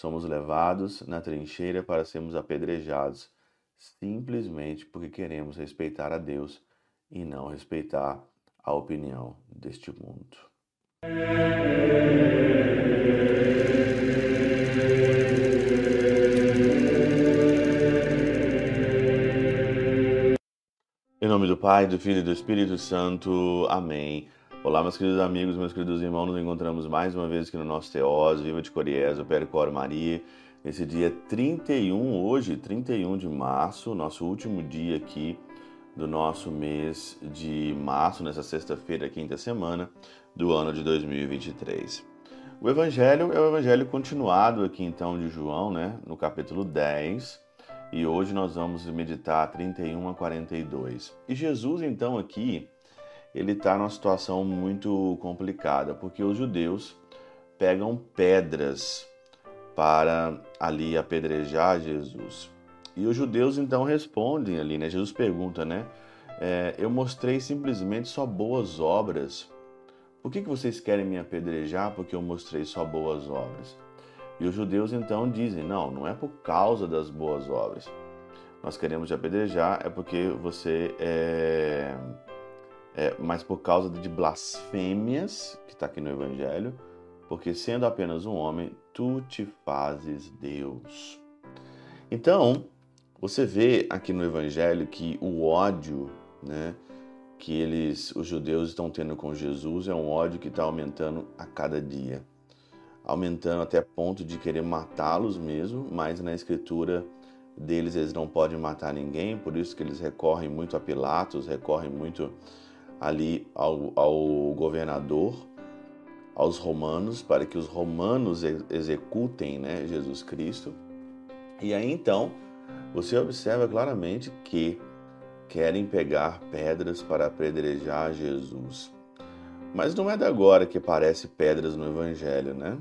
somos levados na trincheira para sermos apedrejados, simplesmente porque queremos respeitar a Deus e não respeitar a opinião deste mundo. Em nome do Pai, do Filho e do Espírito Santo. Amém. Olá, meus queridos amigos, meus queridos irmãos, nos encontramos mais uma vez aqui no nosso Teós, Viva de Coriés, o Percor Maria, nesse dia 31, hoje, 31 de março, nosso último dia aqui do nosso mês de março, nessa sexta-feira, quinta semana do ano de 2023. O Evangelho é o Evangelho continuado aqui então de João, né, no capítulo 10, e hoje nós vamos meditar 31 a 42. E Jesus então aqui ele está numa situação muito complicada, porque os judeus pegam pedras para ali apedrejar Jesus. E os judeus então respondem ali, né? Jesus pergunta, né? É, eu mostrei simplesmente só boas obras. Por que, que vocês querem me apedrejar? Porque eu mostrei só boas obras. E os judeus então dizem: não, não é por causa das boas obras. Nós queremos te apedrejar é porque você é, é, mas por causa de blasfêmias, que está aqui no Evangelho, porque sendo apenas um homem, tu te fazes Deus. Então, você vê aqui no Evangelho que o ódio, né, que eles, os judeus estão tendo com Jesus, é um ódio que está aumentando a cada dia, aumentando até ponto de querer matá-los mesmo, mas na Escritura deles eles não podem matar ninguém, por isso que eles recorrem muito a Pilatos, recorrem muito ali ao, ao governador, aos romanos, para que os romanos executem né, Jesus Cristo. E aí então você observa claramente que querem pegar pedras para apedrejar Jesus. Mas não é da agora que aparece pedras no Evangelho, né?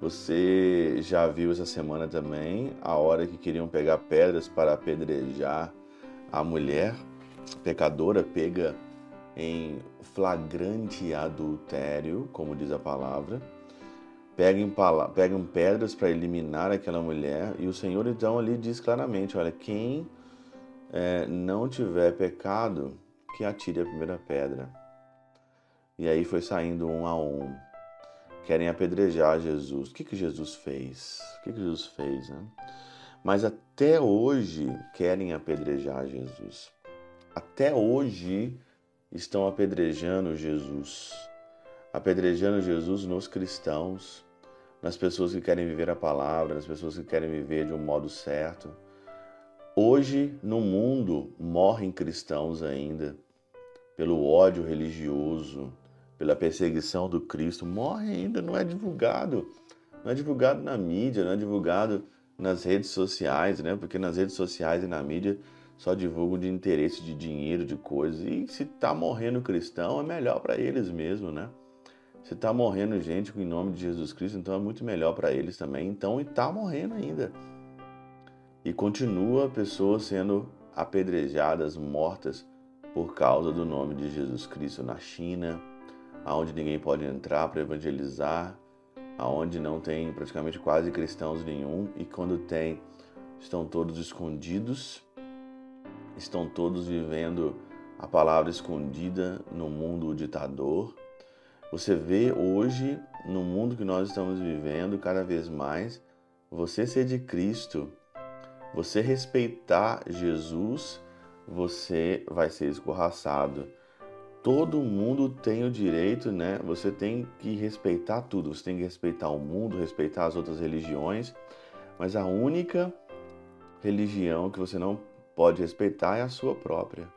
Você já viu essa semana também a hora que queriam pegar pedras para apedrejar a mulher pecadora pega em flagrante adultério, como diz a palavra. Pegam, pedras para eliminar aquela mulher, e o Senhor então ali diz claramente: olha, quem é, não tiver pecado, que atire a primeira pedra. E aí foi saindo um a um. Querem apedrejar Jesus. O que, que Jesus fez? O que, que Jesus fez? Né? Mas até hoje querem apedrejar Jesus. Até hoje estão apedrejando Jesus, apedrejando Jesus nos cristãos, nas pessoas que querem viver a palavra, nas pessoas que querem viver de um modo certo. Hoje, no mundo, morrem cristãos ainda pelo ódio religioso, pela perseguição do Cristo. Morre ainda, não é divulgado. Não é divulgado na mídia, não é divulgado nas redes sociais, né? Porque nas redes sociais e na mídia só divulgam de interesse de dinheiro, de coisas. E se tá morrendo cristão, é melhor para eles mesmo, né? Se tá morrendo gente em nome de Jesus Cristo, então é muito melhor para eles também. Então, e tá morrendo ainda. E continua pessoas sendo apedrejadas, mortas por causa do nome de Jesus Cristo na China, aonde ninguém pode entrar para evangelizar, aonde não tem praticamente quase cristãos nenhum e quando tem estão todos escondidos estão todos vivendo a palavra escondida no mundo ditador. Você vê hoje, no mundo que nós estamos vivendo, cada vez mais, você ser de Cristo, você respeitar Jesus, você vai ser escorraçado. Todo mundo tem o direito, né? Você tem que respeitar tudo. Você tem que respeitar o mundo, respeitar as outras religiões, mas a única religião que você não pode respeitar é a sua própria.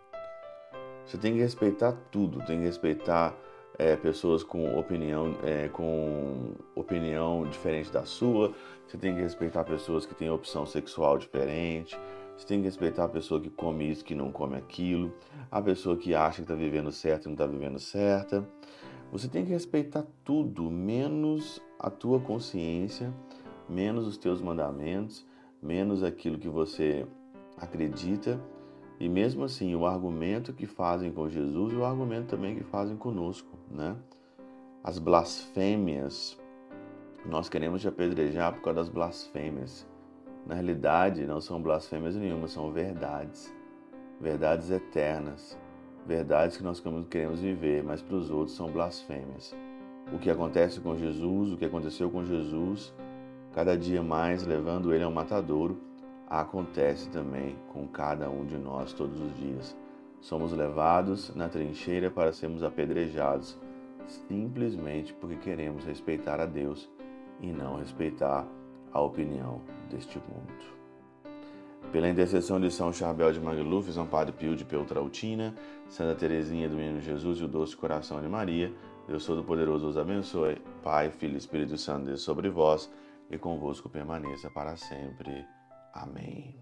Você tem que respeitar tudo, tem que respeitar é, pessoas com opinião, é, com opinião diferente da sua. Você tem que respeitar pessoas que têm opção sexual diferente. Você tem que respeitar a pessoa que come isso, que não come aquilo. A pessoa que acha que está vivendo certo e não está vivendo certa. Você tem que respeitar tudo, menos a tua consciência, menos os teus mandamentos, menos aquilo que você acredita, e mesmo assim o argumento que fazem com Jesus e o argumento também que fazem conosco, né? As blasfêmias, Nós queremos te apedrejar por causa das blasfêmias. Na realidade, não são blasfêmias nenhuma, são verdades. Verdades eternas. Verdades que nós queremos viver, mas para os outros são blasfêmias. O que acontece com Jesus, o que aconteceu com Jesus, cada dia mais levando ele ao matadouro, acontece também com cada um de nós todos os dias. Somos levados na trincheira para sermos apedrejados, simplesmente porque queremos respeitar a Deus e não respeitar a opinião deste mundo. Pela intercessão de São Charbel de Magluf, São Padre Pio de Peltrautina, Santa Teresinha do Menino Jesus e o Doce Coração de Maria, Deus Todo-Poderoso os abençoe. Pai, Filho e Espírito Santo, Deus sobre vós e convosco permaneça para sempre. Amém.